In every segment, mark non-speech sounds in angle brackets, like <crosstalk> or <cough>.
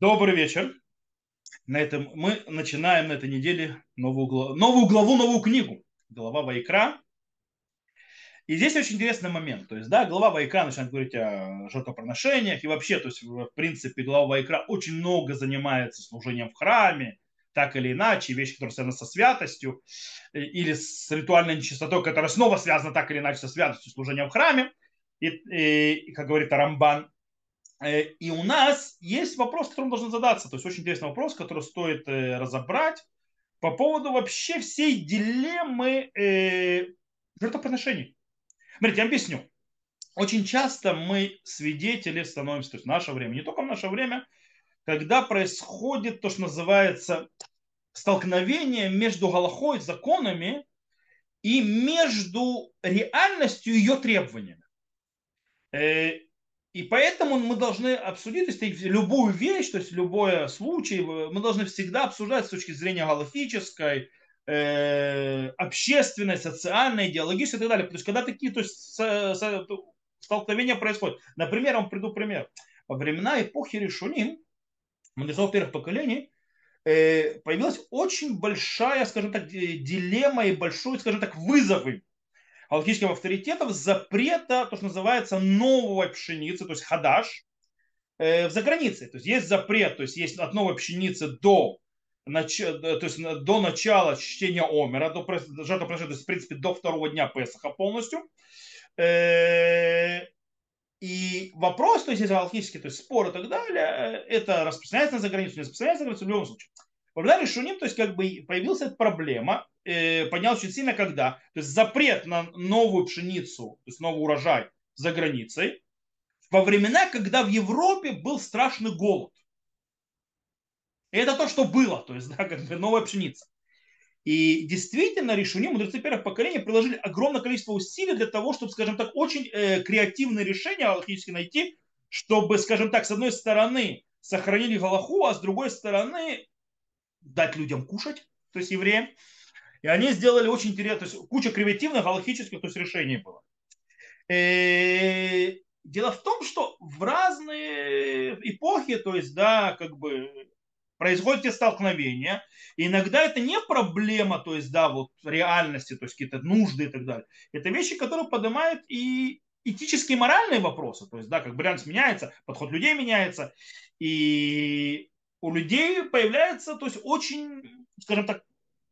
Добрый вечер. На этом мы начинаем на этой неделе новую, главу, новую главу, новую книгу. Глава Вайкра. И здесь очень интересный момент. То есть, да, глава Вайкра начинает говорить о жертвоприношениях. И вообще, то есть, в принципе, глава Вайкра очень много занимается служением в храме, так или иначе, вещи, которые связаны со святостью, э, или с ритуальной нечистотой, которая снова связана так или иначе со святостью служения в храме. И, и, и как говорит Арамбан, и у нас есть вопрос, который мы должны задаться. То есть очень интересный вопрос, который стоит э, разобрать по поводу вообще всей дилеммы э, жертвоприношений. Смотрите, я объясню. Очень часто мы свидетели становимся, то есть в наше время, не только в наше время, когда происходит то, что называется столкновение между Галахой, законами и между реальностью и ее требованиями. И поэтому мы должны обсудить, то есть любую вещь, то есть любой случай, мы должны всегда обсуждать с точки зрения галактической, э, общественной, социальной, идеологической и так далее. То есть когда такие то есть, с, с, столкновения происходят. Например, я вам приду пример. Во времена эпохи Решуним, мудрецов первых поколений, э, появилась очень большая, скажем так, дилемма и большой, скажем так, вызовы галактических авторитетов запрета, то, что называется, новой пшеницы, то есть хадаш, э, загранице. То есть есть запрет, то есть есть от новой пшеницы до, то есть до начала чтения Омера, до жертвоприношения, то есть, в принципе, до второго дня Песаха полностью. Э, и вопрос, то есть, если галактические, то есть спор и так далее, э, это распространяется на заграницу, не распространяется на заграницу в любом случае. Времена Решуним, то есть как бы появилась эта проблема, э, поднялась очень сильно когда? То есть запрет на новую пшеницу, то есть новый урожай за границей, во времена, когда в Европе был страшный голод. И это то, что было, то есть <laughs> да, как бы новая пшеница. И действительно, решуни, мудрецы первых поколений приложили огромное количество усилий для того, чтобы, скажем так, очень э, креативные решения аллахически найти, чтобы, скажем так, с одной стороны сохранили Галаху, а с другой стороны дать людям кушать, то есть евреям. И они сделали очень интересно, то есть куча креативных, галактических то есть решений было. И э, дело в том, что в разные эпохи, то есть, да, как бы происходят эти столкновения. И иногда это не проблема, то есть, да, вот реальности, то есть какие-то нужды и так далее. Это вещи, которые поднимают и этические моральные вопросы. То есть, да, как бы реальность меняется, подход людей меняется. И у людей появляются, то есть очень, скажем так,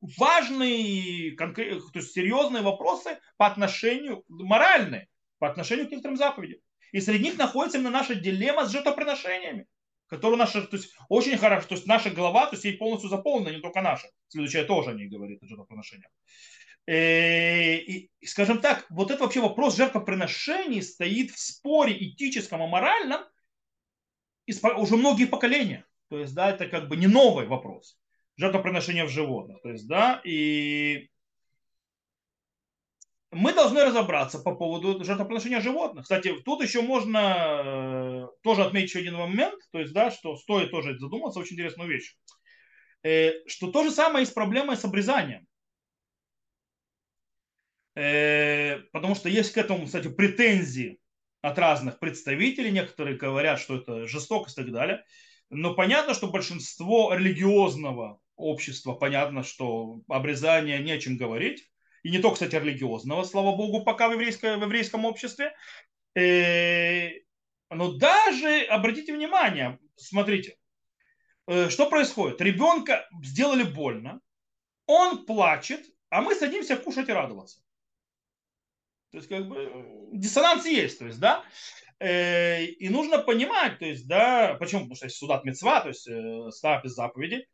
важные, конкрет, то есть серьезные вопросы по отношению, моральные, по отношению к некоторым заповедям. И среди них находится именно наша дилемма с жертвоприношениями, которую наша, то есть очень хорошо, то есть наша голова, то есть ей полностью заполнена, не только наша. Следующая тоже о ней говорит, о жертвоприношениях. Э, и, скажем так, вот этот вообще вопрос жертвоприношений стоит в споре этическом и моральном уже многие поколения. То есть, да, это как бы не новый вопрос. Жертвоприношение в животных. То есть, да, и мы должны разобраться по поводу жертвоприношения животных. Кстати, тут еще можно э, тоже отметить еще один момент, то есть, да, что стоит тоже задуматься, очень интересную вещь. Э, что то же самое и с проблемой с обрезанием. Э, потому что есть к этому, кстати, претензии от разных представителей. Некоторые говорят, что это жестокость и так далее. Но понятно, что большинство религиозного общества, понятно, что обрезание не о чем говорить. И не только, кстати, религиозного, слава богу, пока в, еврейском, в еврейском обществе. Э, но даже, обратите внимание, смотрите, э, что происходит? Ребенка сделали больно, он плачет, а мы садимся кушать и радоваться. То есть, как бы, диссонанс есть, то есть, да. Э, и нужно понимать, то есть, да, почему? Потому что есть судат мецва, то есть э, став из заповеди.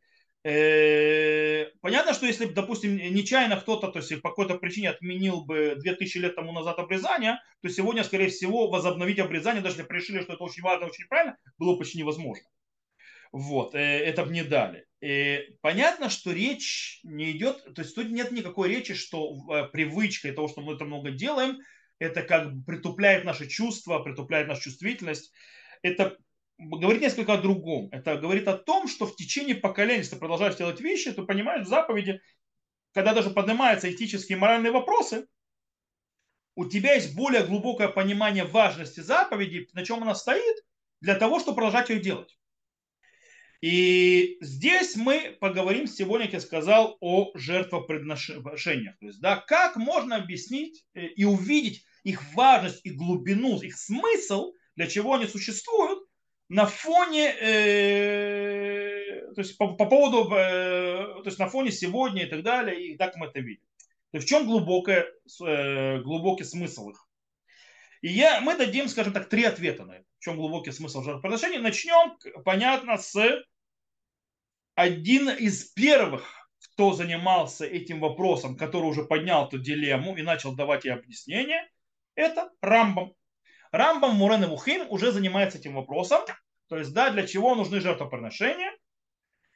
Э, понятно, что если, допустим, нечаянно кто-то, то есть по какой-то причине отменил бы 2000 лет тому назад обрезание, то сегодня, скорее всего, возобновить обрезание, даже если решили, что это очень важно, очень правильно, было почти невозможно. Вот, это бы не дали. И понятно, что речь не идет, то есть тут нет никакой речи, что привычка и того, что мы это много делаем, это как бы притупляет наши чувства, притупляет нашу чувствительность. Это говорит несколько о другом. Это говорит о том, что в течение поколений, если ты продолжаешь делать вещи, то понимаешь в заповеди, когда даже поднимаются этические и моральные вопросы, у тебя есть более глубокое понимание важности заповеди, на чем она стоит, для того, чтобы продолжать ее делать. И здесь мы поговорим сегодня, как я сказал, о жертвоприношениях. То есть, да, как можно объяснить э, и увидеть их важность и глубину, их смысл, для чего они существуют, на фоне, э, то есть по, по поводу, э, то есть на фоне сегодня и так далее, и так мы это видим. То есть в чем глубокое, э, глубокий смысл их? И я, мы дадим, скажем так, три ответа на это. В чем глубокий смысл жертвоприношения. Начнем, понятно, с один из первых, кто занимался этим вопросом, который уже поднял эту дилемму и начал давать ей объяснение, это Рамбам. Рамбам Мурен и Мухим уже занимается этим вопросом. То есть, да, для чего нужны жертвоприношения.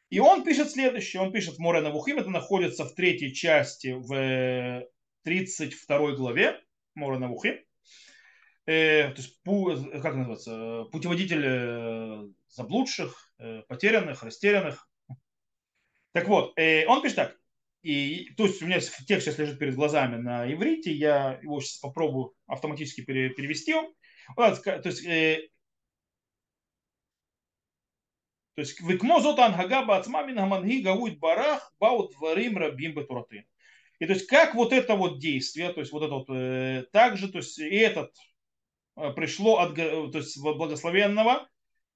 И он пишет следующее. Он пишет Мурен и Мухим. Это находится в третьей части в 32 главе Мурен и Мухим. Э, то есть, как называется, путеводитель э, заблудших, э, потерянных, растерянных. Так вот, он пишет так. И, то есть у меня текст сейчас лежит перед глазами на иврите, я его сейчас попробую автоматически перевести. То есть, э, то есть, векмо зот ангага бацма мин хаманги гауит барах баут дворим рабим бетураты. И то есть, как вот это вот действие, то есть, вот это вот, э, также, то есть, и этот э, пришло от то есть, благословенного,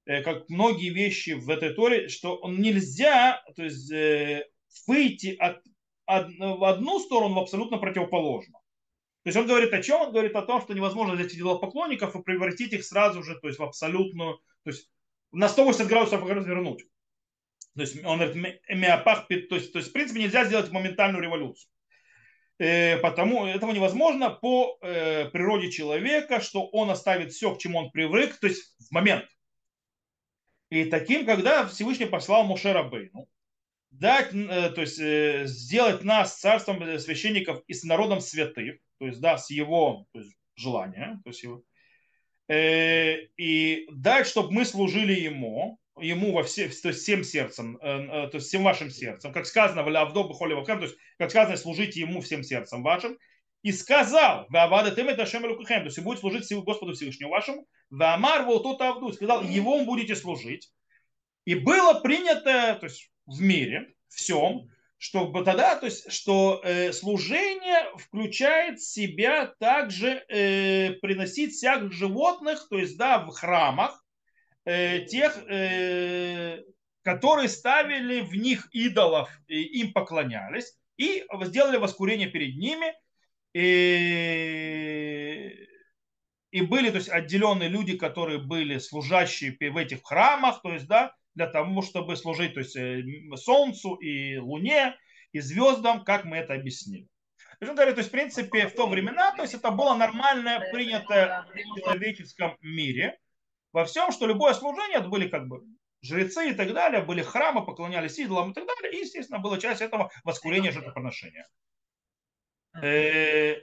э, как многие вещи в этой торе, что он нельзя, то есть, э, выйти от в одну сторону абсолютно противоположно. То есть он говорит о чем? Он говорит о том, что невозможно взять идолопоклонников и превратить их сразу же то есть в абсолютную, то есть на 180 градусов развернуть. То есть он говорит, миопах, то есть, то есть в принципе нельзя сделать моментальную революцию. Э, потому этого невозможно по э, природе человека, что он оставит все, к чему он привык, то есть в момент. И таким, когда Всевышний послал Мушера Бейну, дать, э, то есть э, сделать нас царством священников и с народом святых, то есть да, с его то есть, желания, то есть его, э, и дать, чтобы мы служили ему, ему во все, то есть всем сердцем, то есть всем вашим сердцем, как сказано в Авдо Бухоли то есть как сказано, служите ему всем сердцем вашим, и сказал, Вавада тем это Шем то есть будет служить Господу Всевышнему вашему, Вамар тот Авду, сказал, его будете служить. И было принято, то есть в мире всем, чтобы тогда, то есть, что э, служение включает в себя также э, приносить всяких животных, то есть, да, в храмах, э, тех, э, которые ставили в них идолов, и им поклонялись, и сделали воскурение перед ними, и, и были, то есть, отделенные люди, которые были служащие в этих храмах, то есть, да, для того, чтобы служить то есть, э, Солнцу и Луне и звездам, как мы это объяснили. Говорит, то есть, в принципе, в то времена, то есть это было нормальное, принятое в человеческом мире. Во всем, что любое служение, это были как бы жрецы и так далее, были храмы, поклонялись идолам и так далее. И, естественно, была часть этого воскурения жертвоприношения. Э,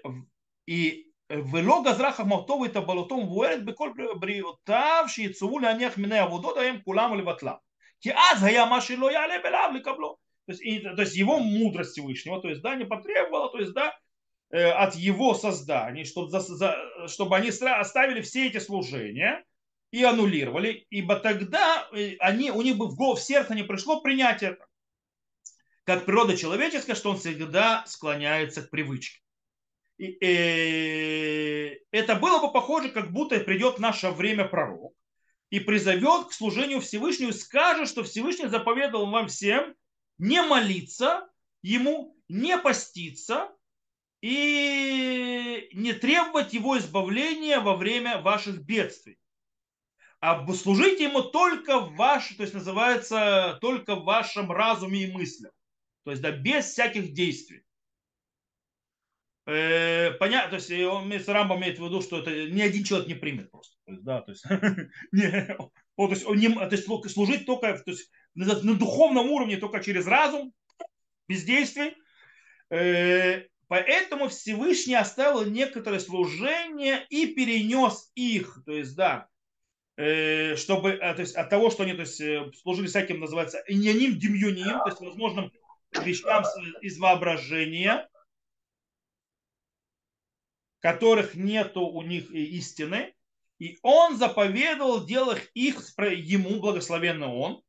и ולא גזרה חמרתו וטבלותו מבוארת בכל בריאותיו שיצאו להניח מיני עבודות ההם כולם ולבטלה. כי אז היה מה שלא יעלה בלאו לקבלו. То есть, и, то есть его мудрость Всевышнего, то есть да, не потребовала, то есть да, э, от его создания, чтобы, за, за, чтобы они оставили все эти служения и аннулировали, ибо тогда э, они, у них бы в, голову, в сердце не пришло принять это. Как природа человеческая, что он всегда склоняется к привычке. Э, это было бы похоже, как будто придет наше время пророк и призовет к служению Всевышнему скажет, что Всевышний заповедовал вам всем не молиться ему, не поститься и не требовать его избавления во время ваших бедствий. А служите ему только в ваш, то есть называется, только в вашем разуме и мыслях. То есть да, без всяких действий. Э, понятно, то есть он, Рамбам имеет в виду, что это ни один человек не примет просто. То есть, да, то есть, <laughs> не, он, то есть, он не, то есть служить только то есть, на, на духовном уровне, только через разум, без действий. Э, поэтому Всевышний оставил некоторые служения и перенес их, то есть, да, э, чтобы, то есть, от того, что они то есть, служили всяким, называется, иньяним, демьюним, то есть, возможным вещам из воображения, которых нету у них истины, и он заповедовал делать их ему, благословенно он,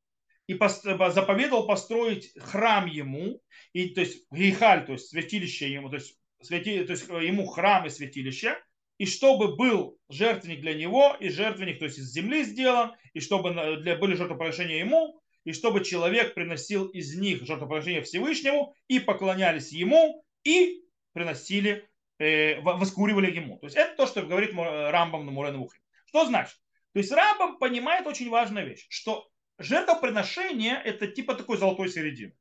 и заповедовал построить храм ему, и, то есть Гейхаль, то есть святилище ему, то есть, святи, то есть ему храм и святилище, и чтобы был жертвенник для него, и жертвенник, то есть из земли сделан, и чтобы для, были жертвоприношения ему, и чтобы человек приносил из них жертвоприношение Всевышнему, и поклонялись ему, и приносили, воскуривали ему. То есть это то, что говорит Рамбам на Мурен Что значит? То есть Рамбам понимает очень важную вещь, что жертвоприношение это типа такой золотой середины.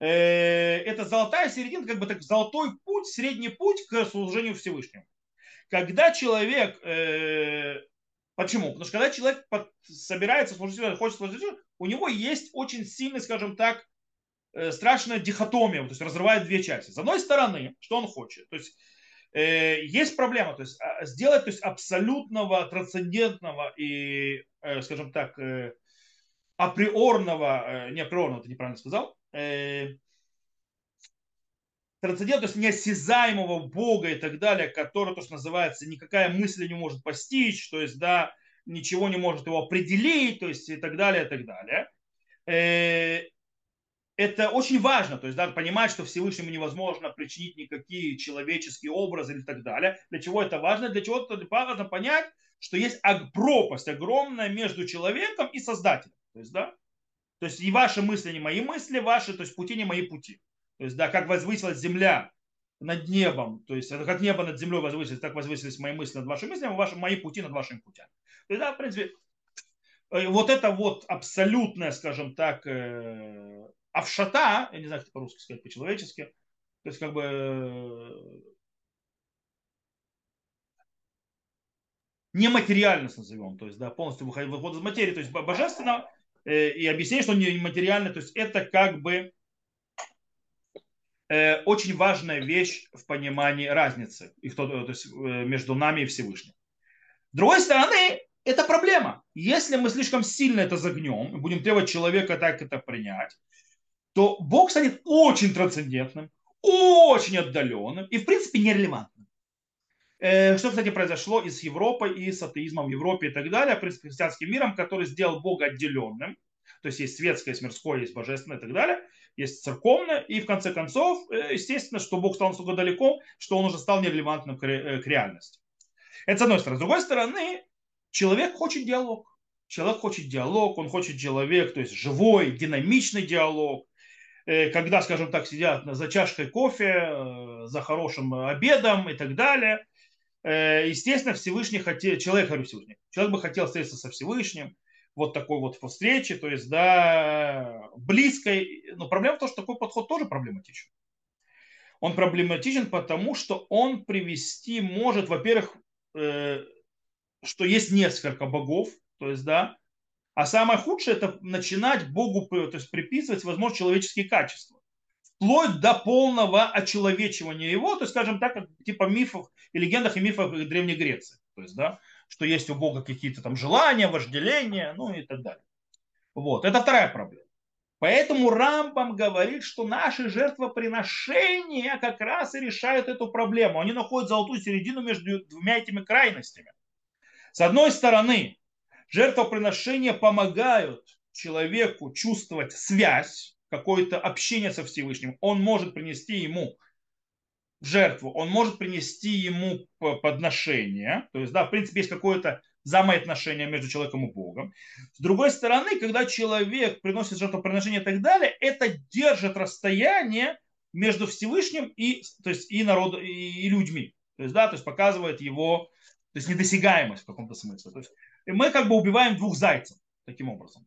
Э, это золотая середина, как бы так золотой путь, средний путь к служению Всевышнему. Когда человек э, Почему? Потому что когда человек собирается служить, хочет служить, у него есть очень сильный, скажем так, э, страшная дихотомия, то есть разрывает две части. С одной стороны, что он хочет? То есть э, есть проблема, то есть а, сделать то есть, абсолютного, трансцендентного и, э, скажем так, э, априорного, э, не априорного, ты неправильно сказал, э, трансцендент, то есть неосязаемого Бога и так далее, который, то, что называется, никакая мысль не может постичь, то есть, да, ничего не может его определить, то есть, и так далее, и так далее. Это очень важно, то есть, да, понимать, что Всевышнему невозможно причинить никакие человеческие образы и так далее. Для чего это важно? Для чего это важно понять, что есть пропасть огромная между человеком и Создателем. То есть, да, то есть и ваши мысли не мои мысли, ваши, то есть пути не мои пути. То есть, да, как возвысилась земля над небом, то есть как небо над землей возвысилось, так возвысились мои мысли над вашими мыслями, ваши, мои пути над вашими путями. То есть, да, в принципе, э, вот это вот абсолютная, скажем так, э, авшата, я не знаю, как по-русски сказать, по-человечески, то есть как бы э, нематериальность назовем, то есть да, полностью выход, выход из материи, то есть божественно, э, и объяснение, что нематериально, то есть это как бы Э, очень важная вещь в понимании разницы их, то, то есть, э, между нами и Всевышним. С другой стороны, это проблема. Если мы слишком сильно это загнем и будем требовать человека так это принять, то Бог станет очень трансцендентным, очень отдаленным и, в принципе, нерелевантным. Э, что, кстати, произошло и с Европой, и с атеизмом в Европе и так далее, принципе, христианским миром, который сделал Бога отделенным. То есть есть светское, есть мирское, есть божественное и так далее есть церковное, и в конце концов, э, естественно, что Бог стал настолько далеко, что он уже стал нерелевантным к э, реальности. Это с одной стороны. С другой стороны, человек хочет диалог. Человек хочет диалог, он хочет человек, то есть живой, динамичный диалог. Э, когда, скажем так, сидят за чашкой кофе, за хорошим обедом и так далее. Естественно, Всевышний хотел, человек, говорю Всевышний, человек бы хотел встретиться со Всевышним, вот такой вот встречи, то есть, да, близкой. Но проблема в том, что такой подход тоже проблематичен. Он проблематичен потому, что он привести может, во-первых, э, что есть несколько богов, то есть, да, а самое худшее это начинать Богу то есть, приписывать, возможно, человеческие качества. Вплоть до полного очеловечивания его, то есть, скажем так, типа мифов и легендах и мифах Древней Греции. То есть, да, что есть у Бога какие-то там желания, вожделения, ну и так далее. Вот, это вторая проблема. Поэтому Рамбам говорит, что наши жертвоприношения как раз и решают эту проблему. Они находят золотую середину между двумя этими крайностями. С одной стороны, жертвоприношения помогают человеку чувствовать связь, какое-то общение со Всевышним. Он может принести ему жертву, он может принести ему подношение. То есть, да, в принципе, есть какое-то взаимоотношение между человеком и Богом. С другой стороны, когда человек приносит жертвоприношение и так далее, это держит расстояние между Всевышним и, то есть, и, народ, и, и людьми. То есть, да, то есть показывает его то есть недосягаемость в каком-то смысле. То есть мы как бы убиваем двух зайцев таким образом.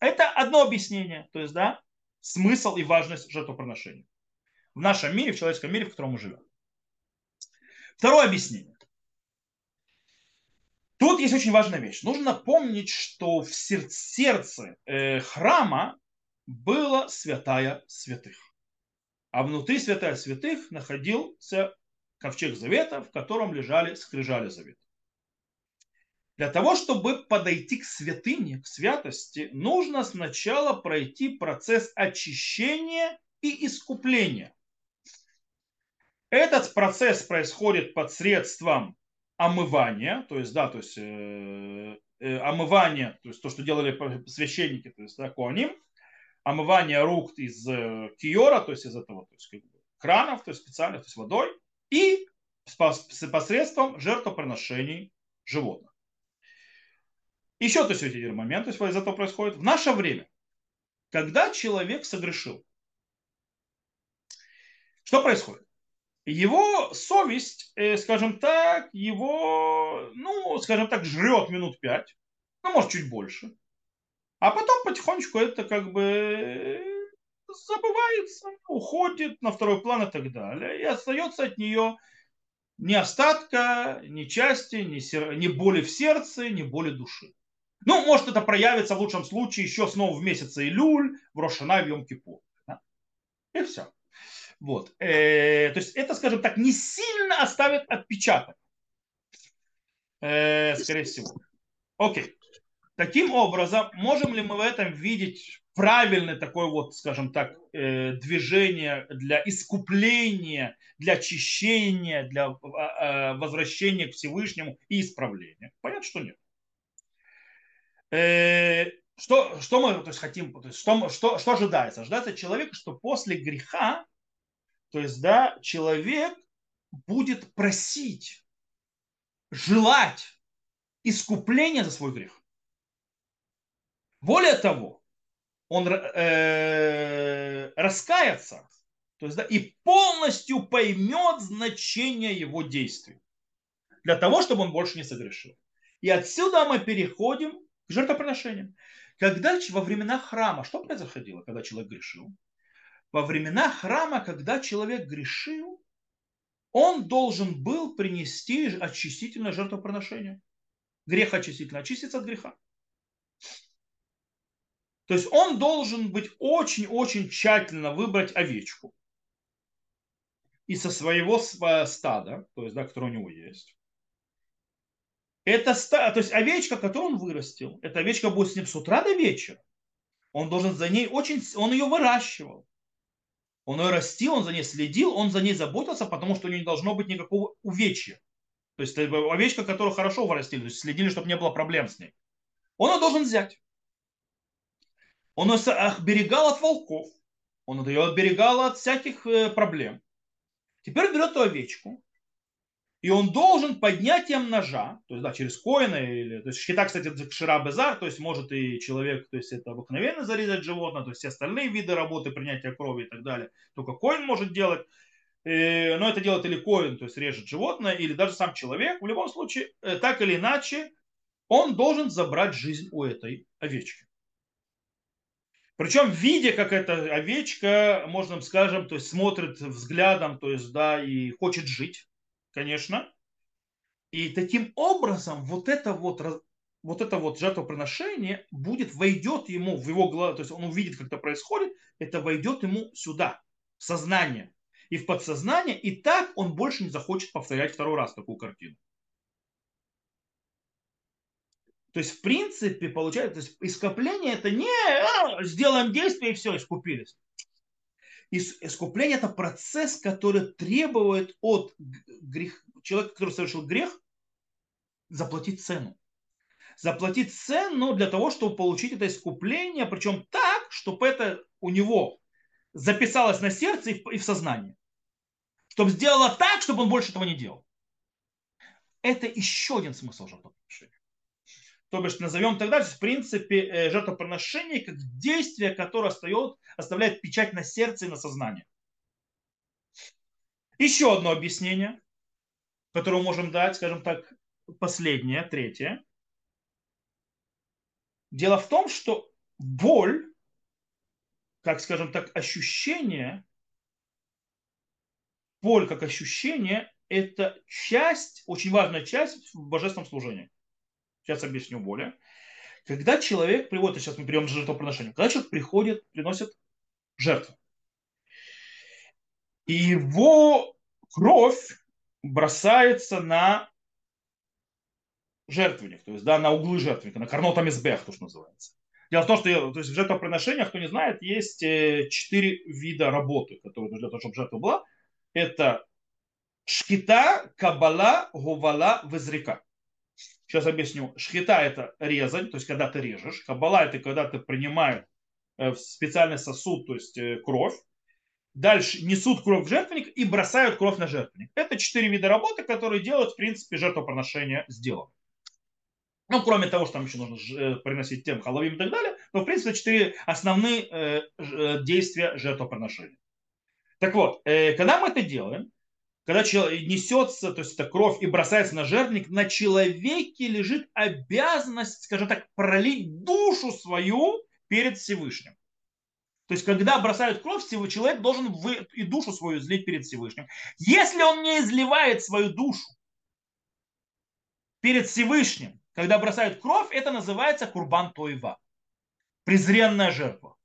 Это одно объяснение, то есть, да, смысл и важность жертвоприношения в нашем мире, в человеческом мире, в котором мы живем. Второе объяснение. Тут есть очень важная вещь. Нужно помнить, что в сердце э, храма была святая святых. А внутри святая святых находился ковчег завета, в котором лежали скрижали завета. Для того, чтобы подойти к святыне, к святости, нужно сначала пройти процесс очищения и искупления. Этот процесс происходит под средством омывания, то есть, да, то есть э, э, омывание, то есть то, что делали священники, то есть да, куаним, омывание рук из э, киора, то есть из этого то есть, как бы, кранов, то есть специально, то есть водой, и посредством жертвоприношений животных. Еще то есть один момент, то есть из этого происходит. В наше время, когда человек согрешил, что происходит? Его совесть, э, скажем так, его, ну, скажем так, жрет минут пять, ну, может, чуть больше. А потом потихонечку это как бы э, забывается, уходит на второй план и так далее. И остается от нее ни остатка, ни части, ни, сер... ни боли в сердце, ни боли души. Ну, может, это проявится в лучшем случае еще снова в месяце Илюль, в Рошана, в Йом-Кипур. Да? И все. Вот. Э, то есть это, скажем так, не сильно оставит отпечаток. Э, скорее всего. Окей. Таким образом, можем ли мы в этом видеть правильное такое вот, скажем так, э, движение для искупления, для очищения, для а, возвращения к Всевышнему и исправления? Понятно, что нет. Э, что, что мы то есть, хотим, то есть, что, что, что ожидается? Ожидается человека, что после греха, то есть, да, человек будет просить, желать искупления за свой грех. Более того, он э, раскается, то есть, да, и полностью поймет значение его действий, для того, чтобы он больше не согрешил. И отсюда мы переходим к жертвоприношениям. Когда во времена храма, что происходило, когда человек грешил? Во времена храма, когда человек грешил, он должен был принести очистительное жертвоприношение. Грех очистительно, очиститься от греха. То есть он должен быть очень-очень тщательно выбрать овечку и со своего стада, то есть, да, которое у него есть. Это то есть овечка, которую он вырастил, эта овечка будет с ним с утра до вечера. Он должен за ней очень, он ее выращивал. Он ее растил, он за ней следил, он за ней заботился, потому что у нее не должно быть никакого увечья. То есть овечка, которую хорошо вырастили, то есть следили, чтобы не было проблем с ней. Он ее должен взять. Он ее оберегал от волков. Он ее оберегал от всяких э, проблем. Теперь берет эту овечку, и он должен поднятием ножа, то есть да, через коина, или, то есть шхита, кстати, это шира безар, то есть может и человек, то есть это обыкновенно зарезать животное, то есть все остальные виды работы, принятия крови и так далее, только коин может делать, э, но это делает или коин, то есть режет животное, или даже сам человек, в любом случае, э, так или иначе, он должен забрать жизнь у этой овечки. Причем, видя, как эта овечка, можно скажем, то есть смотрит взглядом, то есть, да, и хочет жить, конечно. И таким образом вот это вот, вот это вот жертвоприношение будет, войдет ему в его глаза, то есть он увидит, как это происходит, это войдет ему сюда, в сознание и в подсознание, и так он больше не захочет повторять второй раз такую картину. То есть, в принципе, получается, то есть искупление это не а, сделаем действие и все, искупились. Искупление это процесс, который требует от грех, человека, который совершил грех, заплатить цену. Заплатить цену для того, чтобы получить это искупление, причем так, чтобы это у него записалось на сердце и в сознании. Чтобы сделало так, чтобы он больше этого не делал. Это еще один смысл жертвоприношения то бишь назовем тогда, в принципе, э, жертвоприношение как действие, которое остает, оставляет печать на сердце и на сознании. Еще одно объяснение, которое можем дать, скажем так, последнее, третье. Дело в том, что боль, как, скажем так, ощущение, боль как ощущение, это часть, очень важная часть в божественном служении. Сейчас объясню более. Когда человек приводит, сейчас мы берем жертвоприношение, когда человек приходит, приносит жертву, и его кровь бросается на жертвенник, то есть да, на углы жертвенника, на карнотам избех, то, что называется. Дело в том, что то есть в жертвоприношениях, кто не знает, есть э, четыре вида работы, которые нужны для того, чтобы жертва была. Это шкита, кабала, гувала, везрика. Сейчас объясню. Шхита это резать, то есть когда ты режешь. Кабала это когда ты принимаешь э, в специальный сосуд, то есть э, кровь. Дальше несут кровь в жертвенник и бросают кровь на жертвенник. Это четыре вида работы, которые делают, в принципе, жертвоприношение сделано. Ну, кроме того, что там еще нужно э, приносить тем халавим и так далее, но, в принципе, четыре основные действия жертвоприношения. Так вот, когда мы это делаем, когда несется, то есть это кровь и бросается на жертвенник, на человеке лежит обязанность, скажем так, пролить душу свою перед Всевышним. То есть, когда бросают кровь, человек должен и душу свою излить перед Всевышним. Если он не изливает свою душу перед Всевышним, когда бросают кровь, это называется курбан тоева. Презренная жертва.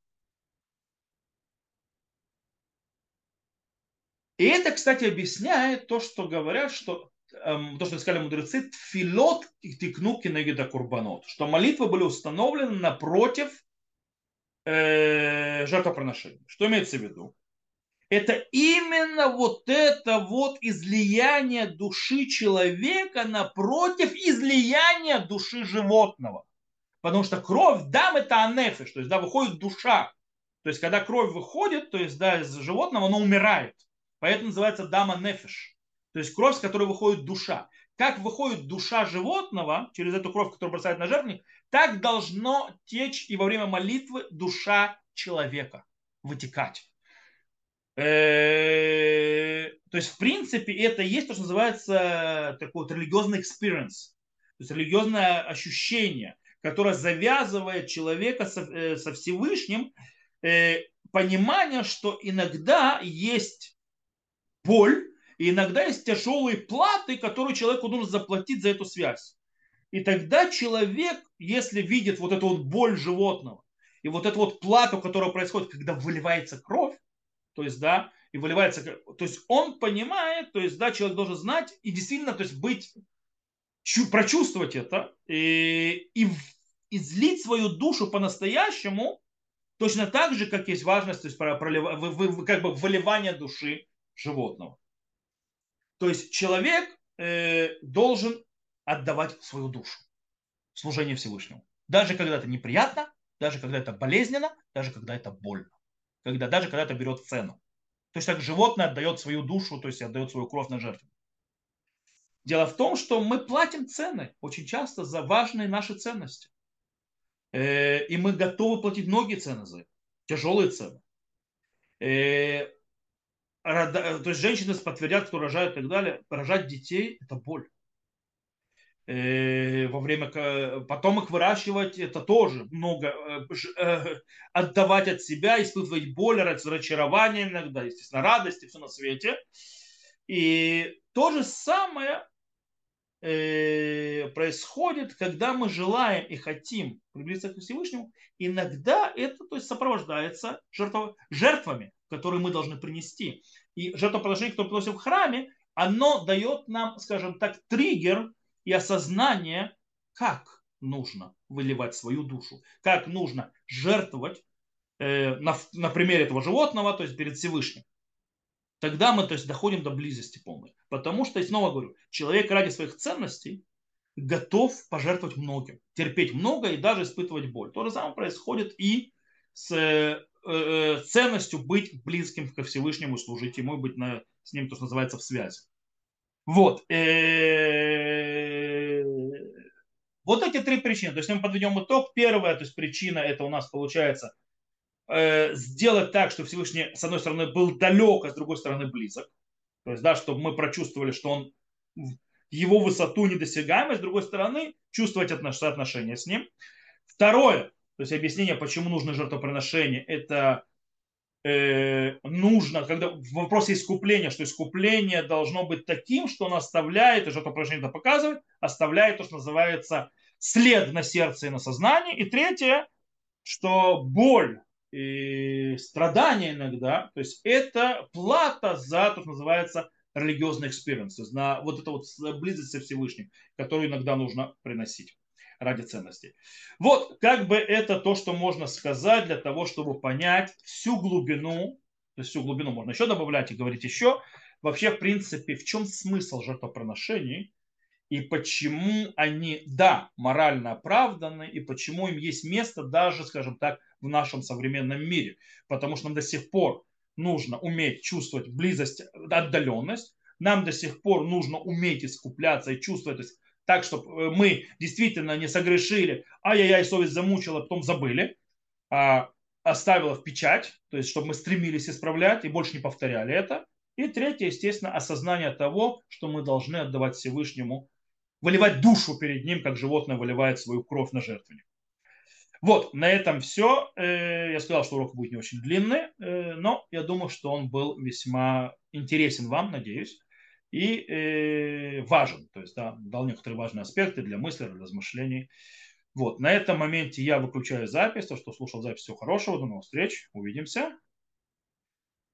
И это, кстати, объясняет то, что говорят, что эм, то, что сказали мудрецы, тфилот и тикну кинегида курбанот, что молитвы были установлены напротив э, жертвоприношения. Что имеется в виду? Это именно вот это вот излияние души человека напротив излияния души животного. Потому что кровь, дам это анефиш, то есть да, выходит душа. То есть когда кровь выходит, то есть да, из животного, оно умирает. Поэтому называется дама нефиш. То есть кровь, с которой выходит душа. Как выходит душа животного через эту кровь, которую бросает на жертвенник, так должно течь и во время молитвы душа человека вытекать. Э, то есть, в принципе, это есть то, что называется такой вот религиозный experience. То есть религиозное ощущение, которое завязывает человека со, э, со Всевышним, э, понимание, что иногда есть боль, и иногда есть тяжелые платы, которые человеку нужно заплатить за эту связь. И тогда человек, если видит вот эту вот боль животного, и вот эту вот плату, которая происходит, когда выливается кровь, то есть, да, и выливается, то есть он понимает, то есть, да, человек должен знать и действительно, то есть быть, прочувствовать это и, и излить свою душу по-настоящему, точно так же, как есть важность, то есть пролив, как бы выливание души животного. То есть человек э, должен отдавать свою душу в служение Всевышнему. Даже когда это неприятно, даже когда это болезненно, даже когда это больно. Когда, даже когда это берет цену. То есть так животное отдает свою душу, то есть отдает свою кровь на жертву. Дело в том, что мы платим цены очень часто за важные наши ценности. Э, и мы готовы платить многие цены за это. Тяжелые цены. Э, то есть женщины подтвердят, кто рожает и так далее, рожать детей – это боль. Э, во время потом их выращивать это тоже много э, отдавать от себя испытывать боль разочарование иногда естественно радость и все на свете и то же самое происходит когда мы желаем и хотим приблизиться к Всевышнему иногда это то есть сопровождается жертвами которые мы должны принести. И жертвоприношение, которое приносим в храме, оно дает нам, скажем так, триггер и осознание, как нужно выливать свою душу, как нужно жертвовать э, на, на примере этого животного, то есть перед Всевышним. Тогда мы то есть, доходим до близости полной. Потому что, и снова говорю, человек ради своих ценностей готов пожертвовать многим, терпеть много и даже испытывать боль. То же самое происходит и с Э, ценностью быть близким ко Всевышнему, служить ему, быть на, с ним, то, что называется, в связи. Вот. Э, вот эти три причины. То есть, мы подведем итог. Первая, то есть, причина, это у нас получается э, сделать так, что Всевышний, с одной стороны, был далек, а с другой стороны, близок. То есть, да, чтобы мы прочувствовали, что он его высоту недосягаемость, с другой стороны, чувствовать отношения с ним. Второе, то есть объяснение, почему нужно жертвоприношение, это э, нужно, когда в вопросе искупления, что искупление должно быть таким, что оно оставляет, и жертвоприношение это показывает, оставляет то, что называется след на сердце и на сознании. И третье, что боль страдания иногда, то есть это плата за то, что называется религиозный experience, на вот это вот близость со Всевышним, которую иногда нужно приносить ради ценностей. Вот как бы это то, что можно сказать для того, чтобы понять всю глубину, то есть всю глубину можно еще добавлять и говорить еще, вообще в принципе в чем смысл жертвоприношений и почему они, да, морально оправданы, и почему им есть место даже, скажем так, в нашем современном мире. Потому что нам до сих пор нужно уметь чувствовать близость, отдаленность, нам до сих пор нужно уметь искупляться и чувствовать, то есть так, чтобы мы действительно не согрешили, ай-яй-яй, совесть замучила, потом забыли, а оставила в печать, то есть чтобы мы стремились исправлять и больше не повторяли это. И третье, естественно, осознание того, что мы должны отдавать Всевышнему, выливать душу перед ним, как животное выливает свою кровь на жертвенник. Вот, на этом все. Э, я сказал, что урок будет не очень длинный, э, но я думаю, что он был весьма интересен вам, надеюсь, и э, важен. То есть, да, дал некоторые важные аспекты для мыслей, для размышлений. Вот, на этом моменте я выключаю запись, то, что слушал запись, всего хорошего, до новых встреч, увидимся.